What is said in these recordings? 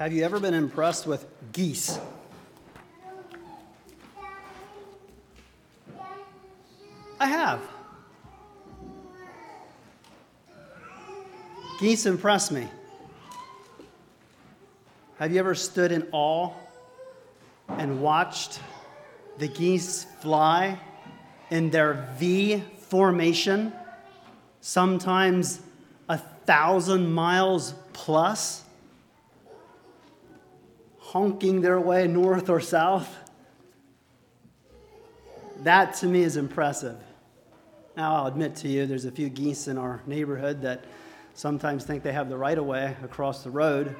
Have you ever been impressed with geese? I have. Geese impress me. Have you ever stood in awe and watched the geese fly in their V formation, sometimes a thousand miles plus, honking their way north or south? That to me is impressive. Now, I'll admit to you, there's a few geese in our neighborhood that sometimes think they have the right of way across the road.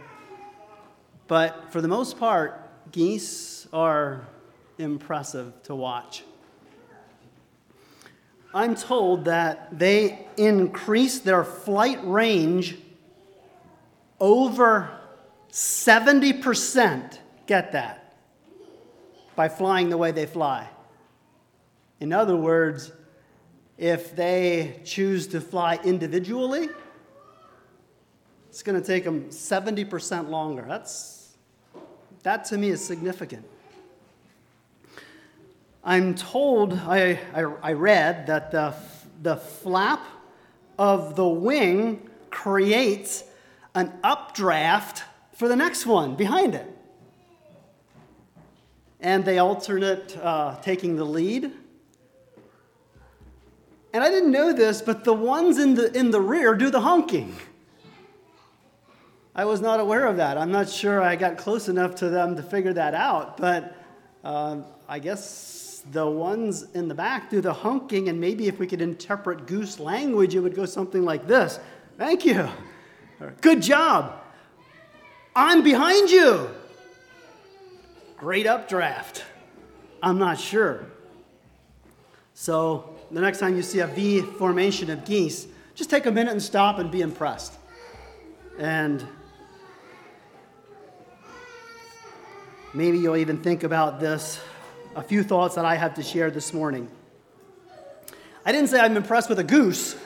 But for the most part, geese are impressive to watch. I'm told that they increase their flight range over 70%. Get that? By flying the way they fly. In other words, if they choose to fly individually, it's going to take them 70% longer. That's, that to me is significant. I'm told, I, I, I read that the, the flap of the wing creates an updraft for the next one behind it. And they alternate uh, taking the lead. And I didn't know this, but the ones in the, in the rear do the honking. I was not aware of that. I'm not sure I got close enough to them to figure that out, but uh, I guess the ones in the back do the honking, and maybe if we could interpret goose language, it would go something like this Thank you. Good job. I'm behind you. Great updraft. I'm not sure. So, the next time you see a V formation of geese, just take a minute and stop and be impressed. And Maybe you'll even think about this. A few thoughts that I have to share this morning. I didn't say I'm impressed with a goose,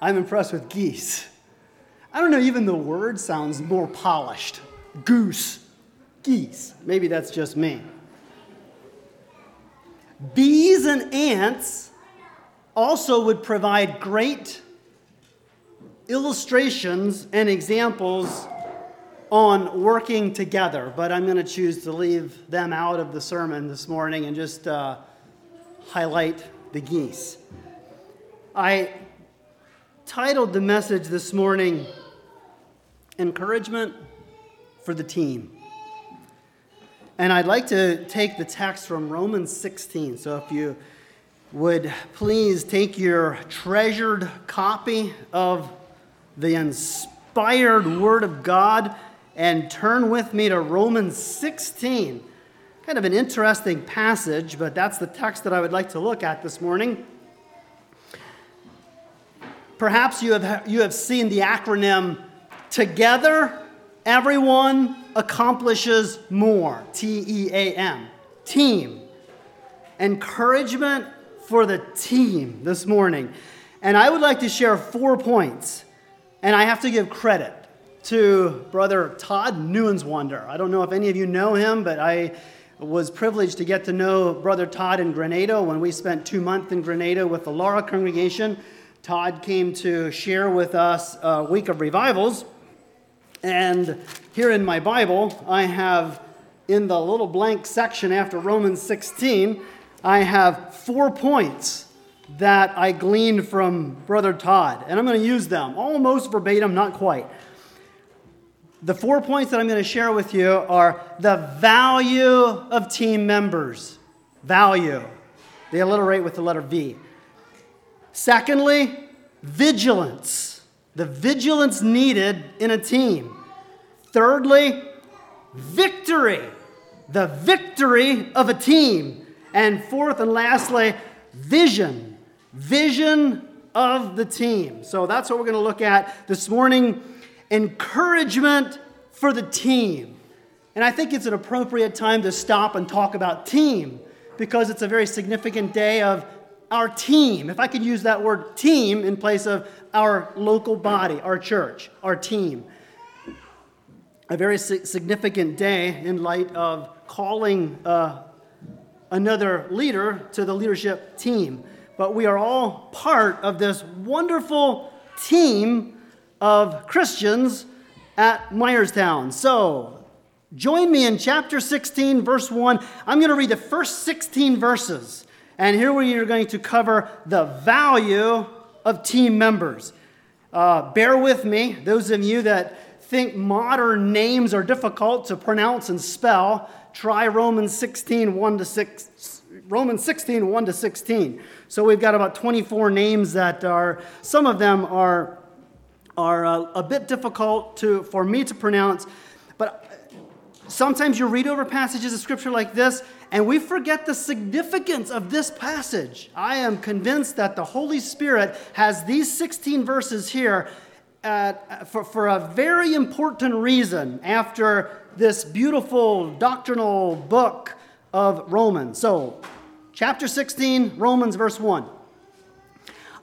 I'm impressed with geese. I don't know, even the word sounds more polished. Goose, geese. Maybe that's just me. Bees and ants also would provide great illustrations and examples on working together, but I'm going to choose to leave them out of the sermon this morning and just uh, highlight the geese. I titled the message this morning Encouragement for the Team. And I'd like to take the text from Romans 16. So if you would please take your treasured copy of the inspired Word of God and turn with me to Romans 16. Kind of an interesting passage, but that's the text that I would like to look at this morning. Perhaps you have, you have seen the acronym Together, Everyone Accomplishes More. T E A M. Team. Encouragement for the team this morning. And I would like to share four points, and I have to give credit to Brother Todd Nuenswander. I don't know if any of you know him, but I was privileged to get to know Brother Todd in Grenada when we spent two months in Grenada with the Laura congregation. Todd came to share with us a week of revivals. And here in my Bible, I have in the little blank section after Romans 16, I have four points that I gleaned from Brother Todd. And I'm going to use them almost verbatim, not quite the four points that I'm going to share with you are the value of team members. Value. They alliterate with the letter V. Secondly, vigilance. The vigilance needed in a team. Thirdly, victory. The victory of a team. And fourth and lastly, vision. Vision of the team. So that's what we're going to look at this morning encouragement for the team. And I think it's an appropriate time to stop and talk about team because it's a very significant day of our team. If I could use that word team in place of our local body, our church, our team. A very significant day in light of calling uh, another leader to the leadership team. But we are all part of this wonderful team of Christians at Myerstown. So, join me in chapter 16, verse 1. I'm going to read the first 16 verses. And here we are going to cover the value of team members. Uh, bear with me, those of you that think modern names are difficult to pronounce and spell. Try Romans 16, 1 to 6. Romans 16, 1 to 16. So we've got about 24 names that are, some of them are, are a, uh, a bit difficult to, for me to pronounce. But sometimes you read over passages of scripture like this and we forget the significance of this passage. I am convinced that the Holy Spirit has these 16 verses here uh, for, for a very important reason after this beautiful doctrinal book of Romans. So, chapter 16, Romans, verse 1.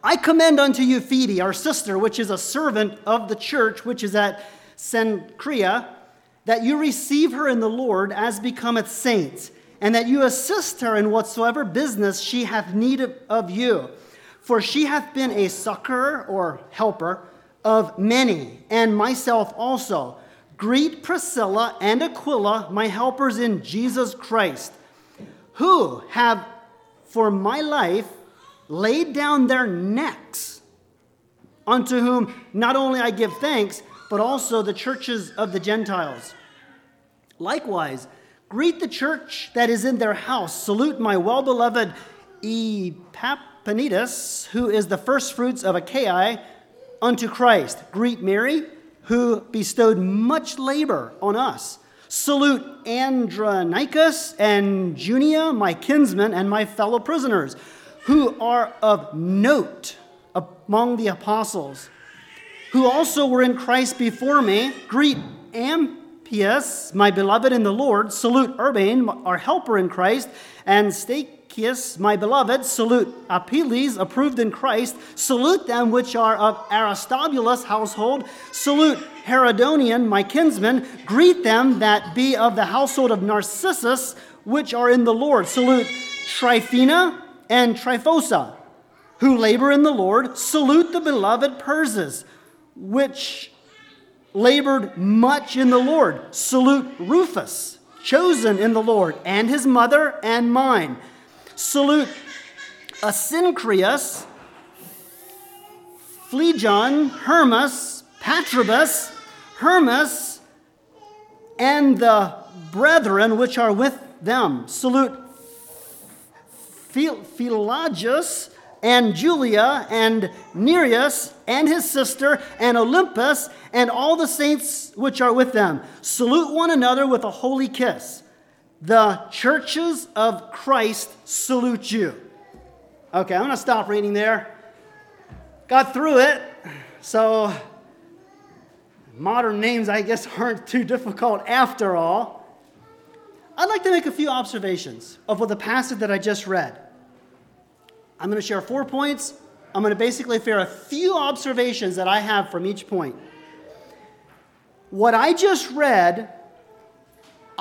I commend unto you Phoebe, our sister, which is a servant of the church, which is at Cenchrea, that you receive her in the Lord as becometh saints and that you assist her in whatsoever business she hath need of you. For she hath been a succorer or helper of many, and myself also. Greet Priscilla and Aquila, my helpers in Jesus Christ, who have for my life laid down their necks, unto whom not only I give thanks, but also the churches of the Gentiles. Likewise, Greet the church that is in their house. Salute my well beloved Epaphroditus, who is the firstfruits of Achaia unto Christ. Greet Mary, who bestowed much labor on us. Salute Andronicus and Junia, my kinsmen and my fellow prisoners, who are of note among the apostles, who also were in Christ before me. Greet Am P.S. My beloved in the Lord, salute Urbane, our helper in Christ, and Stachys, my beloved, salute Apelles, approved in Christ. Salute them which are of Aristobulus' household. Salute Herodonian, my kinsman. Greet them that be of the household of Narcissus, which are in the Lord. Salute Tryphena and Tryphosa, who labor in the Lord. Salute the beloved Persis, which labored much in the Lord. Salute Rufus, chosen in the Lord, and his mother and mine. Salute Asyncritus, Phlegon, Hermas, Patrobas, Hermes, and the brethren which are with them. Salute Philologus and Julia and Nereus and his sister and Olympas and all the saints which are with them. Salute one another with a holy kiss. The churches of Christ salute you. Okay, I'm going to stop reading there. Got through it. So, modern names, I guess, aren't too difficult after all. I'd like to make a few observations of what the passage that I just read. I'm going to share four points. I'm going to basically share a few observations that I have from each point. What I just read,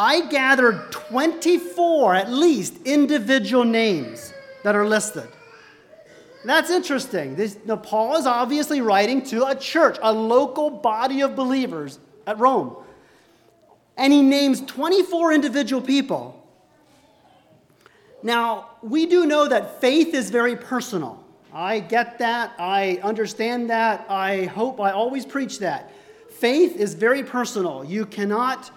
I gathered 24 at least individual names that are listed. That's interesting. This, now, Paul is obviously writing to a church, a local body of believers at Rome. And he names 24 individual people now, we do know that faith is very personal. I get that. I understand that. I hope I always preach that. Faith is very personal. You cannot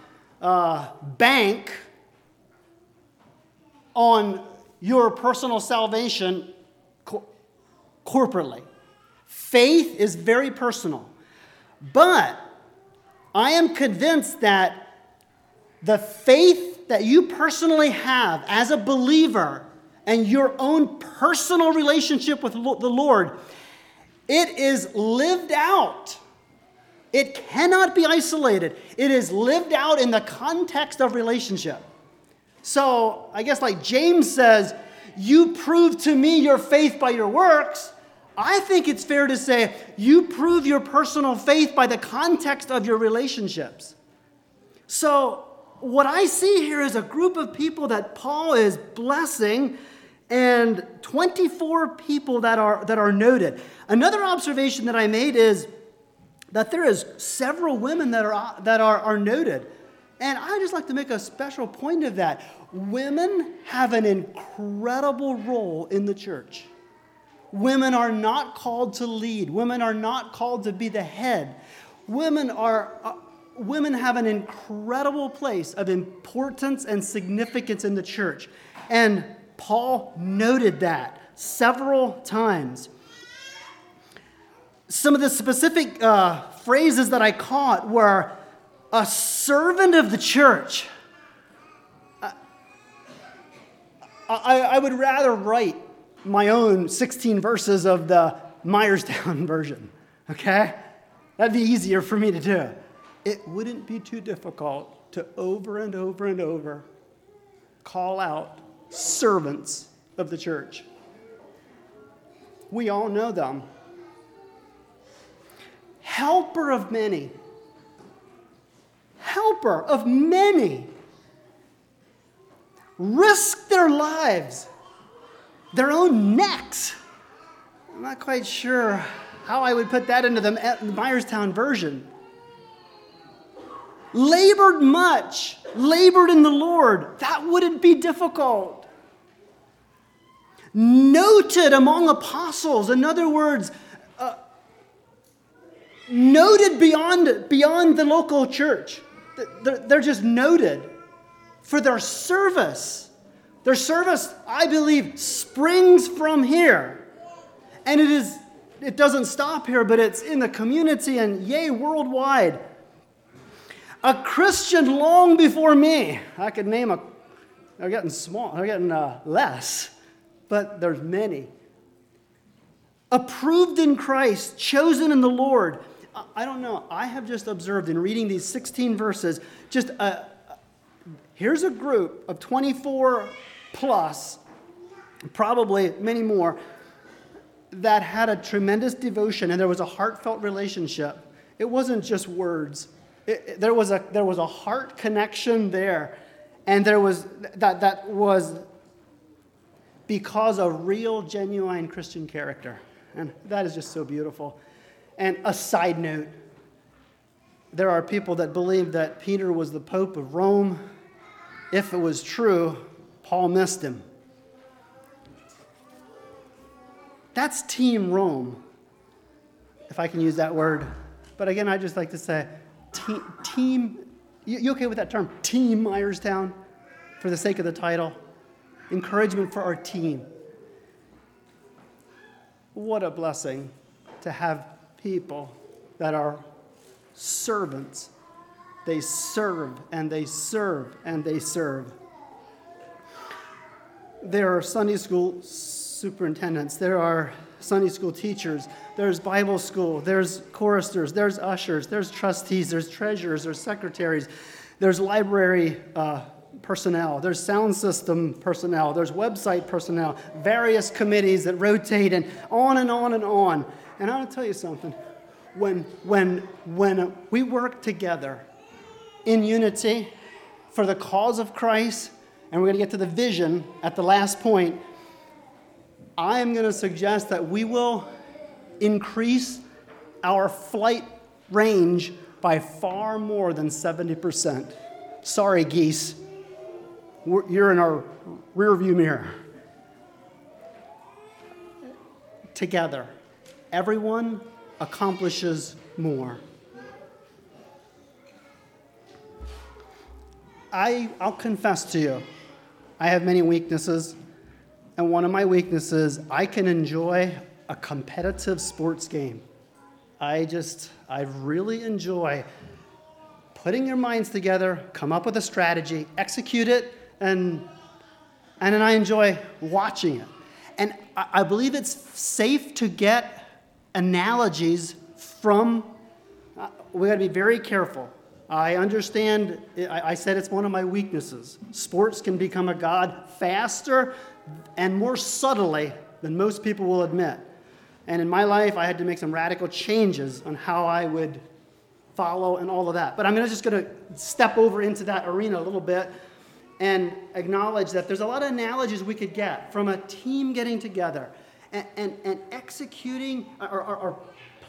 uh, bank on your personal salvation co- corporately. Faith is very personal. But I am convinced that the faith that you personally have as a believer and your own personal relationship with the Lord, it is lived out. It cannot be isolated. It is lived out in the context of relationship. So, I guess, like James says, you prove to me your faith by your works. I think it's fair to say you prove your personal faith by the context of your relationships. So, what I see here is a group of people that Paul is blessing and 24 people that are, that are noted. Another observation that I made is that there is several women that are, that are, are noted. And I just like to make a special point of that. Women have an incredible role in the church. Women are not called to lead. Women are not called to be the head. Women are uh, women have an incredible place of importance and significance in the church. And Paul noted that several times. Some of the specific uh, phrases that I caught were a servant of the church. I, I, I would rather write my own 16 verses of the Myerstown version, okay? That'd be easier for me to do. It wouldn't be too difficult to over and over and over call out servants of the church. We all know them. Helper of many. Helper of many. Risk their lives, their own necks. I'm not quite sure how I would put that into the Myerstown version labored much, labored in the Lord. That wouldn't be difficult. Noted among apostles, in other words, noted beyond, beyond the local church. They're, just noted for their service. Their service, I believe, springs from here. And it is it doesn't stop here, but it's in the community and yay, worldwide a Christian long before me. I could name a, they're getting small, they're getting uh, less, but there's many. Approved in Christ, chosen in the Lord. I don't know. I have just observed in reading these 16 verses, just a, here's a group of 24 plus, probably many more, that had a tremendous devotion and there was a heartfelt relationship. It wasn't just words. It, there, was a, there was a heart connection there. And there was that, that was because of real, genuine Christian character. And that is just so beautiful. And a side note there are people that believe that Peter was the Pope of Rome. If it was true, Paul missed him. That's Team Rome, if I can use that word. But again, I just like to say team, team you, you okay with that term? Team Myerstown, for the sake of the title. Encouragement for our team. What a blessing to have people that are servants. They serve and they serve and they serve. There are Sunday school superintendents, there are Sunday school teachers, there's Bible school, there's choristers, there's ushers, there's trustees, there's treasurers, there's secretaries, there's library uh, personnel, there's sound system personnel, there's website personnel, various committees that rotate, and on and on and on. And I want to tell you something. When, when, when uh, we work together in unity for the cause of Christ, and we're going to get to the vision at the last point, I am going to suggest that we will increase our flight range by far more than 70%. Sorry, geese. you're in our rearview mirror. Together, everyone accomplishes more. I, I'll confess to you, I have many weaknesses. And one of my weaknesses, I can enjoy a competitive sports game. I just, I really enjoy putting your minds together, come up with a strategy, execute it, and, and then I enjoy watching it. And I, I believe it's safe to get analogies from, uh, we gotta be very careful. I understand, I, I said it's one of my weaknesses. Sports can become a God faster and more subtly than most people will admit. And in my life, I had to make some radical changes on how I would follow and all of that. But I'm just going to step over into that arena a little bit and acknowledge that there's a lot of analogies we could get from a team getting together and, and, and executing or, or, or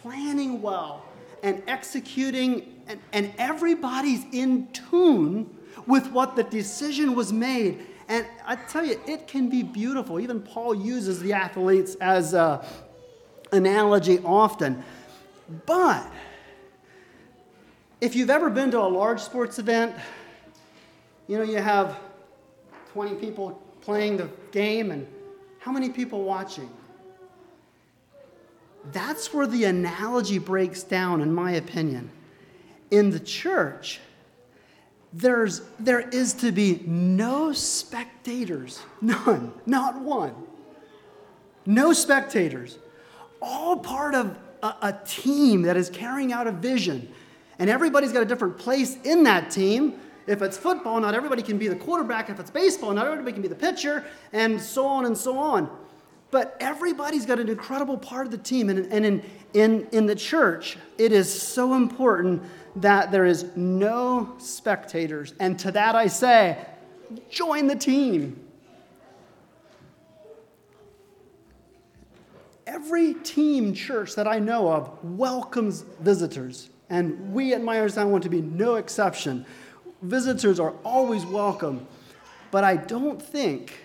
planning well and executing, and, and everybody's in tune with what the decision was made. And I tell you, it can be beautiful. Even Paul uses the athletes as an analogy often. But if you've ever been to a large sports event, you know, you have 20 people playing the game and how many people watching? That's where the analogy breaks down, in my opinion. In the church, there's, there is to be no spectators, none, not one. No spectators. All part of a, a team that is carrying out a vision. And everybody's got a different place in that team. If it's football, not everybody can be the quarterback. If it's baseball, not everybody can be the pitcher, and so on and so on. But everybody's got an incredible part of the team. And, and in, in, in the church, it is so important that there is no spectators. And to that I say, join the team. Every team church that I know of welcomes visitors, and we at Myerstown want to be no exception. Visitors are always welcome, but I don't think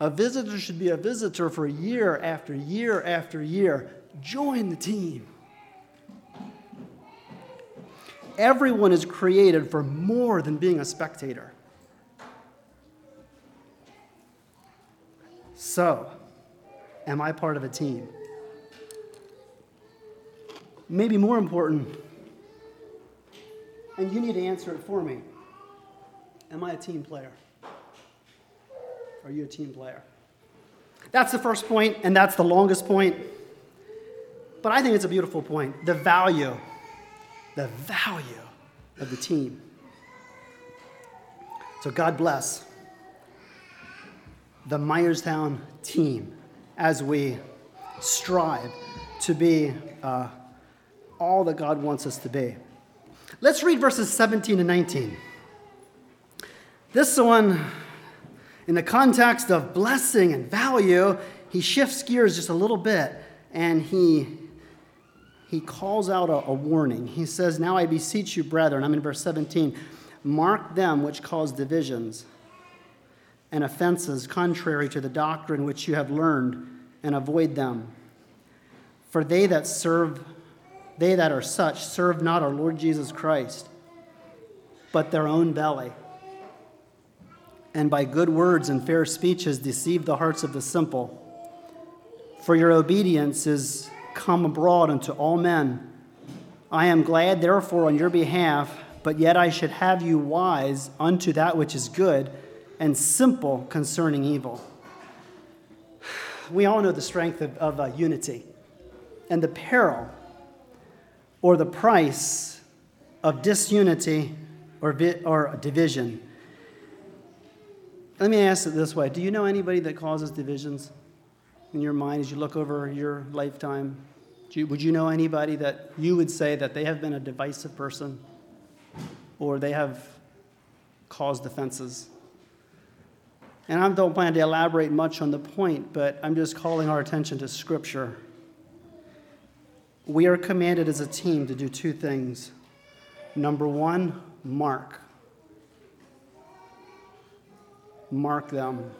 a visitor should be a visitor for year after year after year. Join the team. Everyone is created for more than being a spectator. So, am I part of a team? Maybe more important, and you need to answer it for me. Am I a team player? Are you a team player? That's the first point, and that's the longest point. But I think it's a beautiful point. The value, the value of the team. So God bless the Myerstown team as we strive to be uh, all that God wants us to be. Let's read verses 17 and 19. This one in the context of blessing and value, he shifts gears just a little bit and he, he calls out a, a warning. He says, Now I beseech you, brethren, I'm in verse 17, mark them which cause divisions and offenses contrary to the doctrine which you have learned, and avoid them. For they that serve, they that are such, serve not our Lord Jesus Christ, but their own belly and by good words and fair speeches deceive the hearts of the simple. For your obedience is come abroad unto all men. I am glad, therefore, on your behalf, but yet I should have you wise unto that which is good, and simple concerning evil. We all know the strength of, of uh, unity and the peril or the price of disunity or, vi- or division. Let me ask it this way Do you know anybody that causes divisions in your mind as you look over your lifetime? You, would you know anybody that you would say that they have been a divisive person or they have caused offenses? And I don't plan to elaborate much on the point, but I'm just calling our attention to Scripture. We are commanded as a team to do two things. Number one, mark mark them.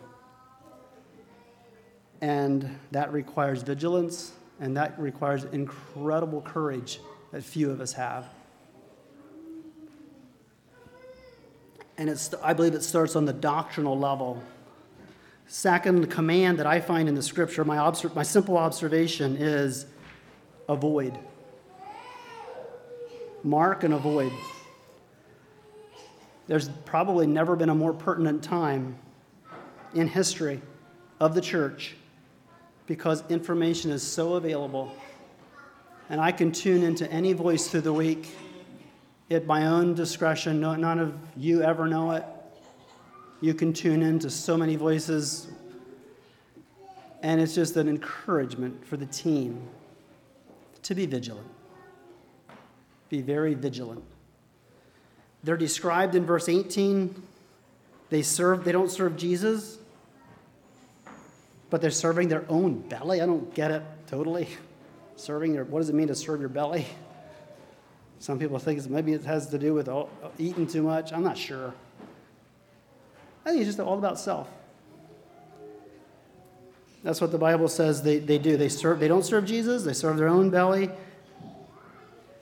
And that requires vigilance, and that requires incredible courage that few of us have. And it's, I believe it starts on the doctrinal level. Second command that I find in the scripture, my, obser- my simple observation is avoid. Mark and avoid. There's probably never been a more pertinent time in history of the church because information is so available. And I can tune into any voice through the week at my own discretion. No, none of you ever know it. You can tune into so many voices. And it's just an encouragement for the team to be vigilant. Be very vigilant. They're described in verse 18. They serve, they don't serve Jesus, but they're serving their own belly. I don't get it totally. Serving their, what does it mean to serve your belly? Some people think maybe it has to do with eating too much. I'm not sure. I think it's just all about self. That's what the Bible says they, they do. They, serve, they don't serve Jesus, they serve their own belly.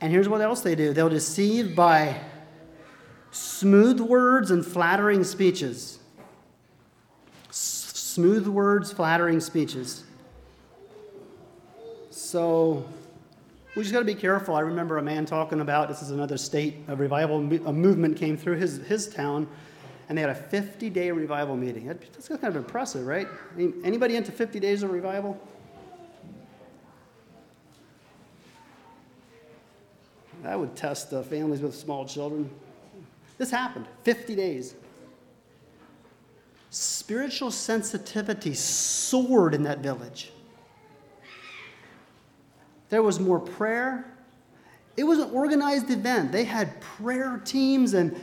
And here's what else they do they'll deceive by smooth words and flattering speeches. S- smooth words, flattering speeches. So we just got to be careful. I remember a man talking about this is another state of revival. A movement came through his, his town, and they had a 50 day revival meeting. That's kind of impressive, right? Anybody into 50 days of revival? That would test the families with small children. This happened 50 days. Spiritual sensitivity soared in that village. There was more prayer. It was an organized event. They had prayer teams, and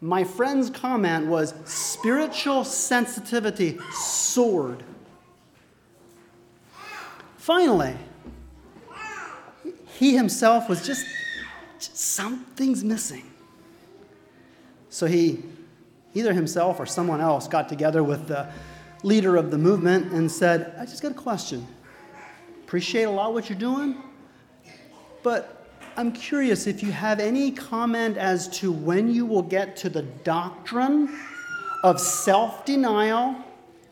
my friend's comment was spiritual sensitivity soared. Finally, he himself was just, something's missing. So he, either himself or someone else, got together with the leader of the movement and said, I just got a question. Appreciate a lot what you're doing, but I'm curious if you have any comment as to when you will get to the doctrine of self denial,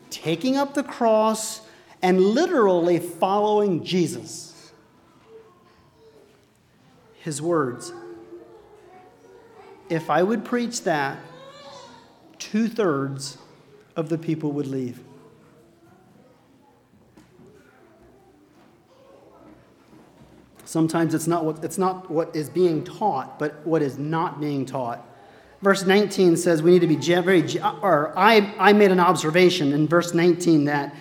taking up the cross, and literally following Jesus his words. If I would preach that, two thirds of the people would leave. Sometimes it's not, what, it's not what is being taught, but what is not being taught. Verse 19 says we need to be very, or I, I made an observation in verse 19 that,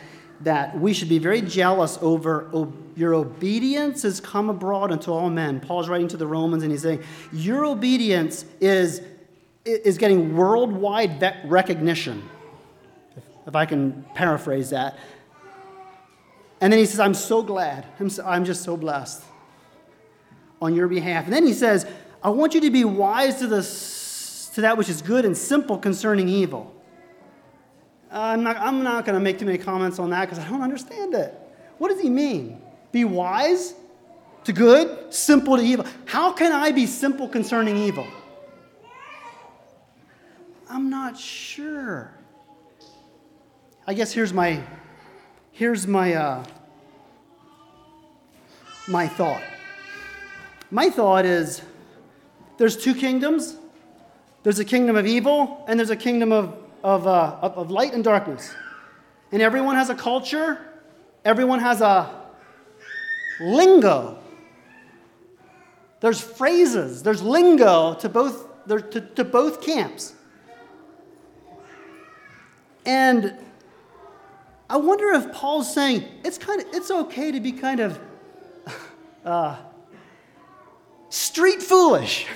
that we should be very jealous over your obedience has come abroad unto all men. Paul's writing to the Romans and he's saying, Your obedience is, is getting worldwide recognition, if I can paraphrase that. And then he says, I'm so glad. I'm, so, I'm just so blessed on your behalf. And then he says, I want you to be wise to, the, to that which is good and simple concerning evil. I'm not, I'm not going to make too many comments on that because I don't understand it. What does he mean? Be wise to good, simple to evil. How can I be simple concerning evil? I'm not sure. I guess here's my here's my uh, my thought. My thought is there's two kingdoms. There's a kingdom of evil and there's a kingdom of, of, uh, of light and darkness. And everyone has a culture, everyone has a lingo. There's phrases, there's lingo to both, to, to both camps. And I wonder if Paul's saying it's kind of it's okay to be kind of uh, street foolish,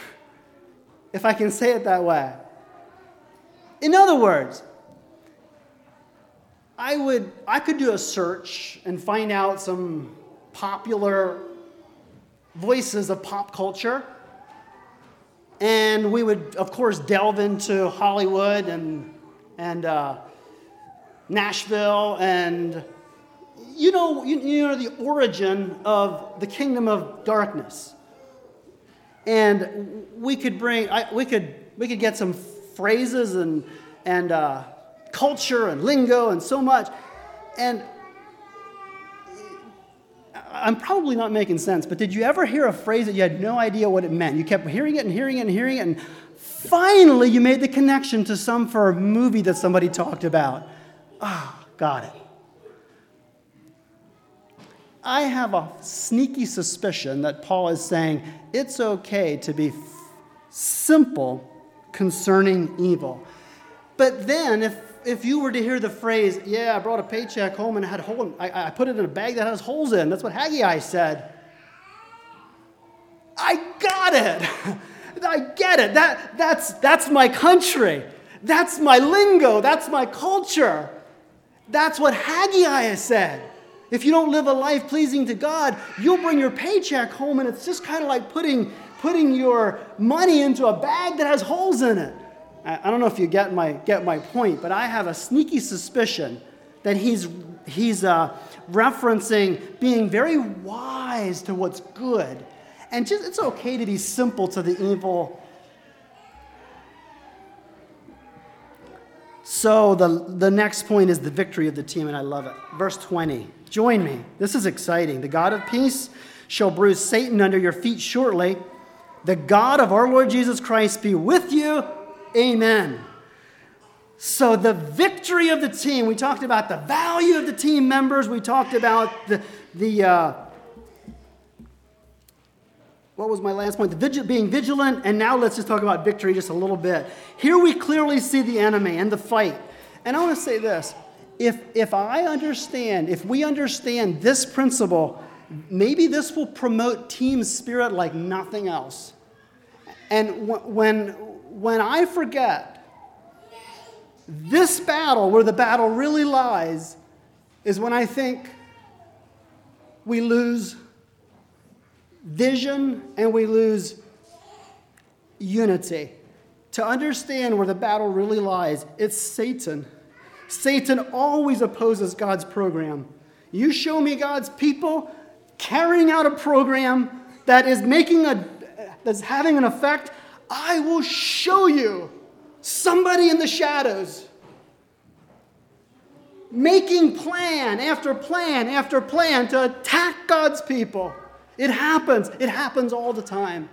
if I can say it that way. In other words, I would I could do a search and find out some popular voices of pop culture. And we would, of course, delve into Hollywood and, and uh, Nashville and, you know, you, you know, the origin of the kingdom of darkness. And we could bring, I, we, could, we could get some phrases and, and uh, culture and lingo and so much. And I'm probably not making sense, but did you ever hear a phrase that you had no idea what it meant? You kept hearing it and hearing it and hearing it, and finally you made the connection to some for a movie that somebody talked about. Ah, oh, got it. I have a sneaky suspicion that Paul is saying it's okay to be f- simple concerning evil. But then, if if you were to hear the phrase, yeah, I brought a paycheck home and had hole, I, I put it in a bag that has holes in. That's what Haggai said. I got it. I get it. That, that's, that's my country. That's my lingo. That's my culture. That's what Haggai has said. If you don't live a life pleasing to God, you'll bring your paycheck home and it's just kind of like putting, putting your money into a bag that has holes in it. I, don't know if you get my, get my point, but I have a sneaky suspicion that he's, he's uh, referencing being very wise to what's good. And just, it's okay to be simple to the evil So the, the next point is the victory of the team, and I love it. Verse 20. Join me. This is exciting. The God of peace shall bruise Satan under your feet shortly. The God of our Lord Jesus Christ be with you. Amen. So, the victory of the team, we talked about the value of the team members, we talked about the, the uh, what was my last point? The vigil, being vigilant, and now let's just talk about victory just a little bit. Here we clearly see the enemy and the fight. And I want to say this if, if I understand, if we understand this principle, maybe this will promote team spirit like nothing else. And when, when I forget this battle, where the battle really lies, is when I think we lose vision and we lose unity. To understand where the battle really lies, it's Satan. Satan always opposes God's program. You show me God's people carrying out a program that is making a that's having an effect, I will show you somebody in the shadows making plan after plan after plan to attack God's people. It happens. It happens all the time.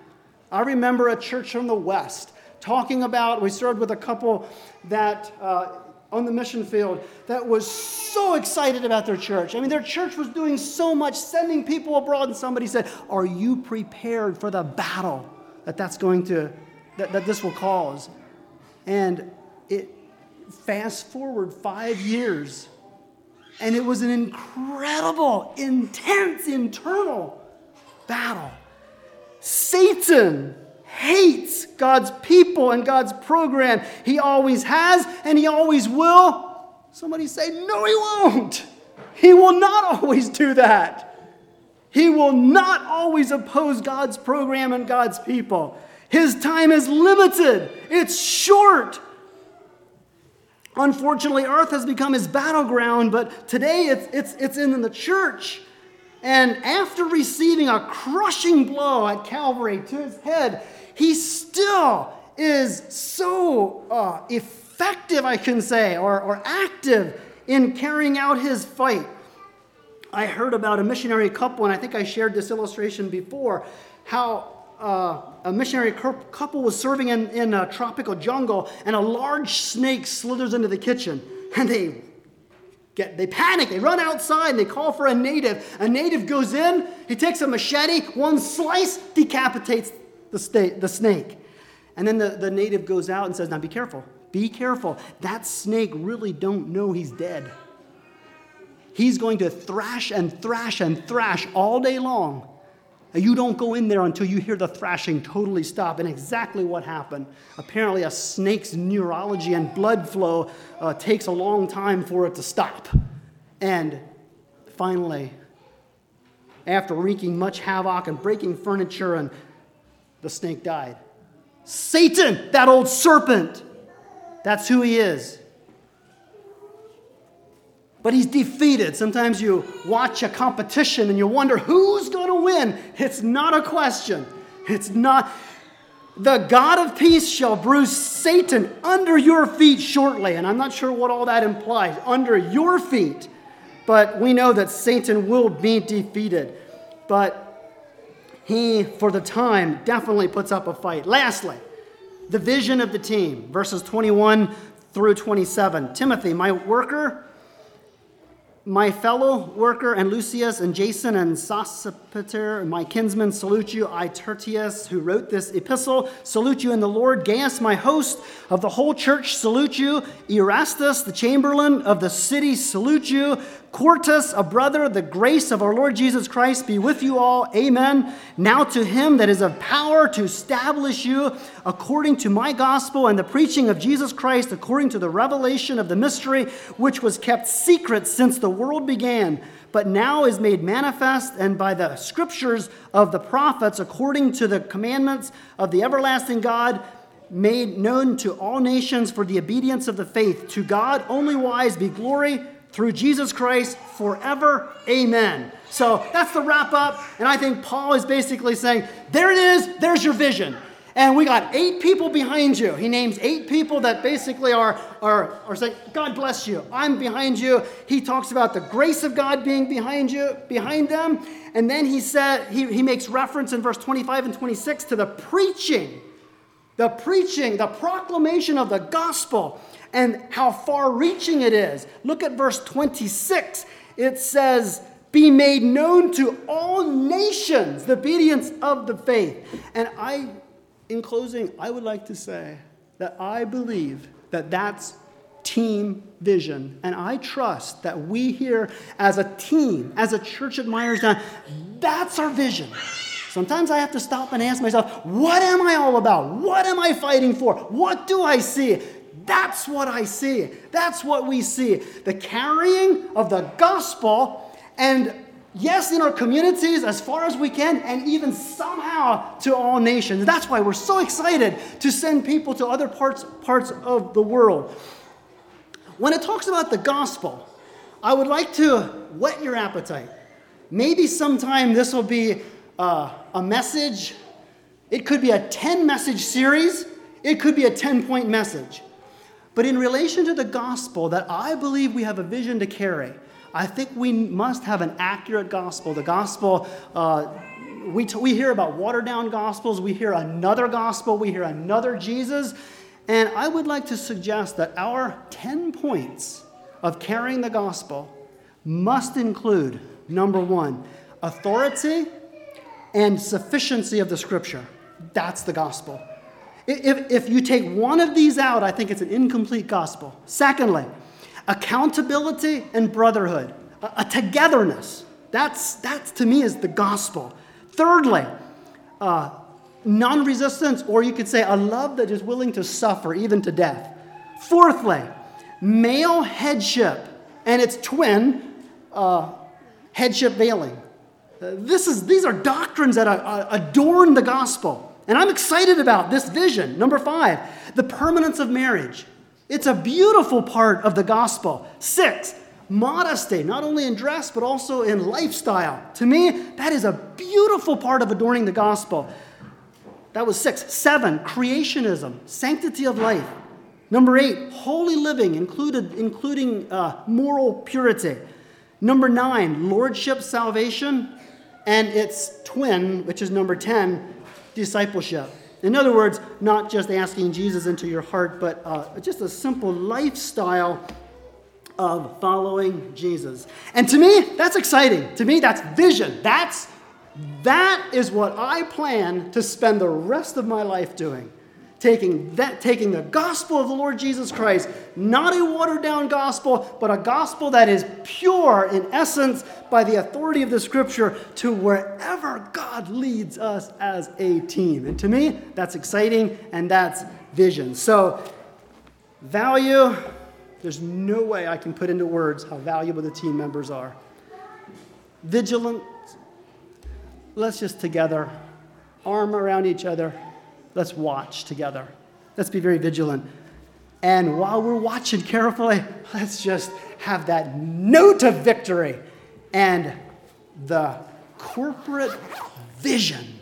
I remember a church from the West talking about, we started with a couple that uh, on the mission field that was so excited about their church. I mean, their church was doing so much, sending people abroad, and somebody said, Are you prepared for the battle that that's going to, that, that this will cause? And it, fast forward five years, and it was an incredible, intense internal battle. Satan hates God's people and God's program. He always has and he always will. Somebody say, No, he won't. He will not always do that. He will not always oppose God's program and God's people. His time is limited, it's short. Unfortunately, earth has become his battleground, but today it's, it's, it's in the church. And after receiving a crushing blow at Calvary to his head, he still is so uh, effective, I can say, or, or active in carrying out his fight. I heard about a missionary couple, and I think I shared this illustration before, how uh, a missionary couple was serving in, in a tropical jungle, and a large snake slithers into the kitchen. And they Get, they panic, they run outside, and they call for a native. A native goes in, he takes a machete, one slice decapitates the, sta- the snake. And then the, the native goes out and says, Now be careful, be careful. That snake really don't know he's dead. He's going to thrash and thrash and thrash all day long you don't go in there until you hear the thrashing totally stop. And exactly what happened. Apparently, a snake's neurology and blood flow uh, takes a long time for it to stop. And finally, after wreaking much havoc and breaking furniture, and the snake died. Satan, that old serpent, that's who he is but he's defeated. Sometimes you watch a competition and you wonder who's going to win. It's not a question. It's not. The God of peace shall bruise Satan under your feet shortly. And I'm not sure what all that implies under your feet. But we know that Satan will be defeated. But he, for the time, definitely puts up a fight. Lastly, the vision of the team, verses 21 through 27. Timothy, my worker, my fellow worker and Lucius and Jason and Sosipater, my kinsmen, salute you. I, Tertius, who wrote this epistle, salute you in the Lord. Gaius, my host of the whole church, salute you. Erastus, the chamberlain of the city, salute you. Quartus, a brother, the grace of our Lord Jesus Christ be with you all. Amen. Now to him that is of power to establish you according to my gospel and the preaching of Jesus Christ, according to the revelation of the mystery which was kept secret since the world began, but now is made manifest, and by the scriptures of the prophets, according to the commandments of the everlasting God made known to all nations for the obedience of the faith. To God only wise be glory through Jesus Christ forever. Amen. So that's the wrap up. And I think Paul is basically saying, there it is, there's your vision. And we got eight people behind you. He names eight people that basically are, are, are saying, God bless you. I'm behind you. He talks about the grace of God being behind you, behind them. And then he said, he, he makes reference in verse 25 and 26 to the preaching, the preaching, the proclamation of the gospel and how far reaching it is. Look at verse 26. It says, Be made known to all nations the obedience of the faith. And I, in closing, I would like to say that I believe that that's team vision. And I trust that we here as a team, as a church at Myerstown, that's our vision. Sometimes I have to stop and ask myself, what am I all about? What am I fighting for? What do I see? That's what I see. That's what we see. The carrying of the gospel, and yes, in our communities as far as we can, and even somehow to all nations. That's why we're so excited to send people to other parts, parts of the world. When it talks about the gospel, I would like to whet your appetite. Maybe sometime this will be uh, a message. It could be a 10 message series. It could be a 10 point message. But in relation to the gospel that I believe we have a vision to carry, I think we must have an accurate gospel. The gospel, uh, we, t- we hear about watered down gospels, we hear another gospel, we hear another Jesus. And I would like to suggest that our 10 points of carrying the gospel must include number one, authority and sufficiency of the scripture. That's the gospel. If, if you take one of these out, I think it's an incomplete gospel. Secondly, accountability and brotherhood, a, a togetherness. That's, that to me is the gospel. Thirdly, uh, non resistance, or you could say a love that is willing to suffer even to death. Fourthly, male headship and its twin, uh, headship veiling. Uh, this is, these are doctrines that uh, adorn the gospel. And I'm excited about this vision. Number five, the permanence of marriage. It's a beautiful part of the gospel. Six, modesty, not only in dress, but also in lifestyle. To me, that is a beautiful part of adorning the gospel. That was six. Seven, creationism, sanctity of life. Number eight, holy living, included, including uh, moral purity. Number nine, lordship salvation, and its twin, which is number 10, discipleship. In other words, not just asking Jesus into your heart, but uh, just a simple lifestyle of following Jesus. And to me, that's exciting. To me, that's vision. That's that is what I plan to spend the rest of my life doing taking that taking the gospel of the Lord Jesus Christ, not a watered down gospel, but a gospel that is pure in essence by the authority of the scripture to wherever God leads us as a team. And to me, that's exciting and that's vision. So, value, there's no way I can put into words how valuable the team members are. Vigilant, let's just together, arm around each other, Let's watch together. Let's be very vigilant. And while we're watching carefully, let's just have that note of victory and the corporate vision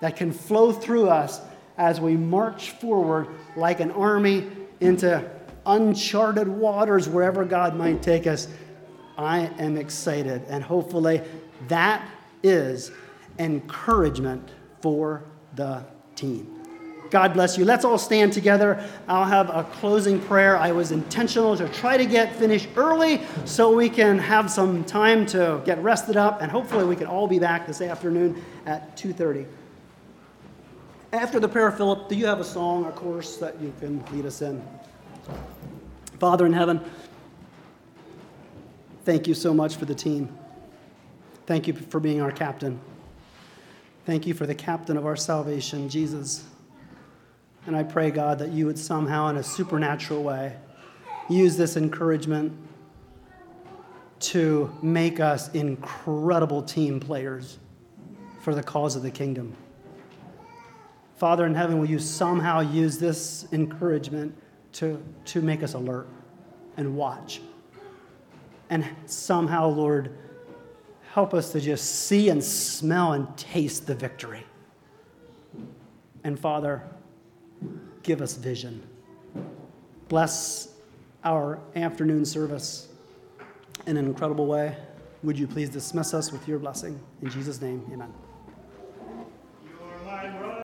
that can flow through us as we march forward like an army into uncharted waters wherever God might take us. I am excited, and hopefully that is encouragement for the team. God bless you. Let's all stand together. I'll have a closing prayer. I was intentional to try to get finished early so we can have some time to get rested up and hopefully we can all be back this afternoon at 2:30. After the prayer, Philip, do you have a song or course that you can lead us in? Father in heaven, thank you so much for the team. Thank you for being our captain. Thank you for the captain of our salvation, Jesus. And I pray, God, that you would somehow, in a supernatural way, use this encouragement to make us incredible team players for the cause of the kingdom. Father in heaven, will you somehow use this encouragement to, to make us alert and watch? And somehow, Lord, help us to just see and smell and taste the victory. And Father, give us vision. Bless our afternoon service in an incredible way. Would you please dismiss us with your blessing? In Jesus' name, amen.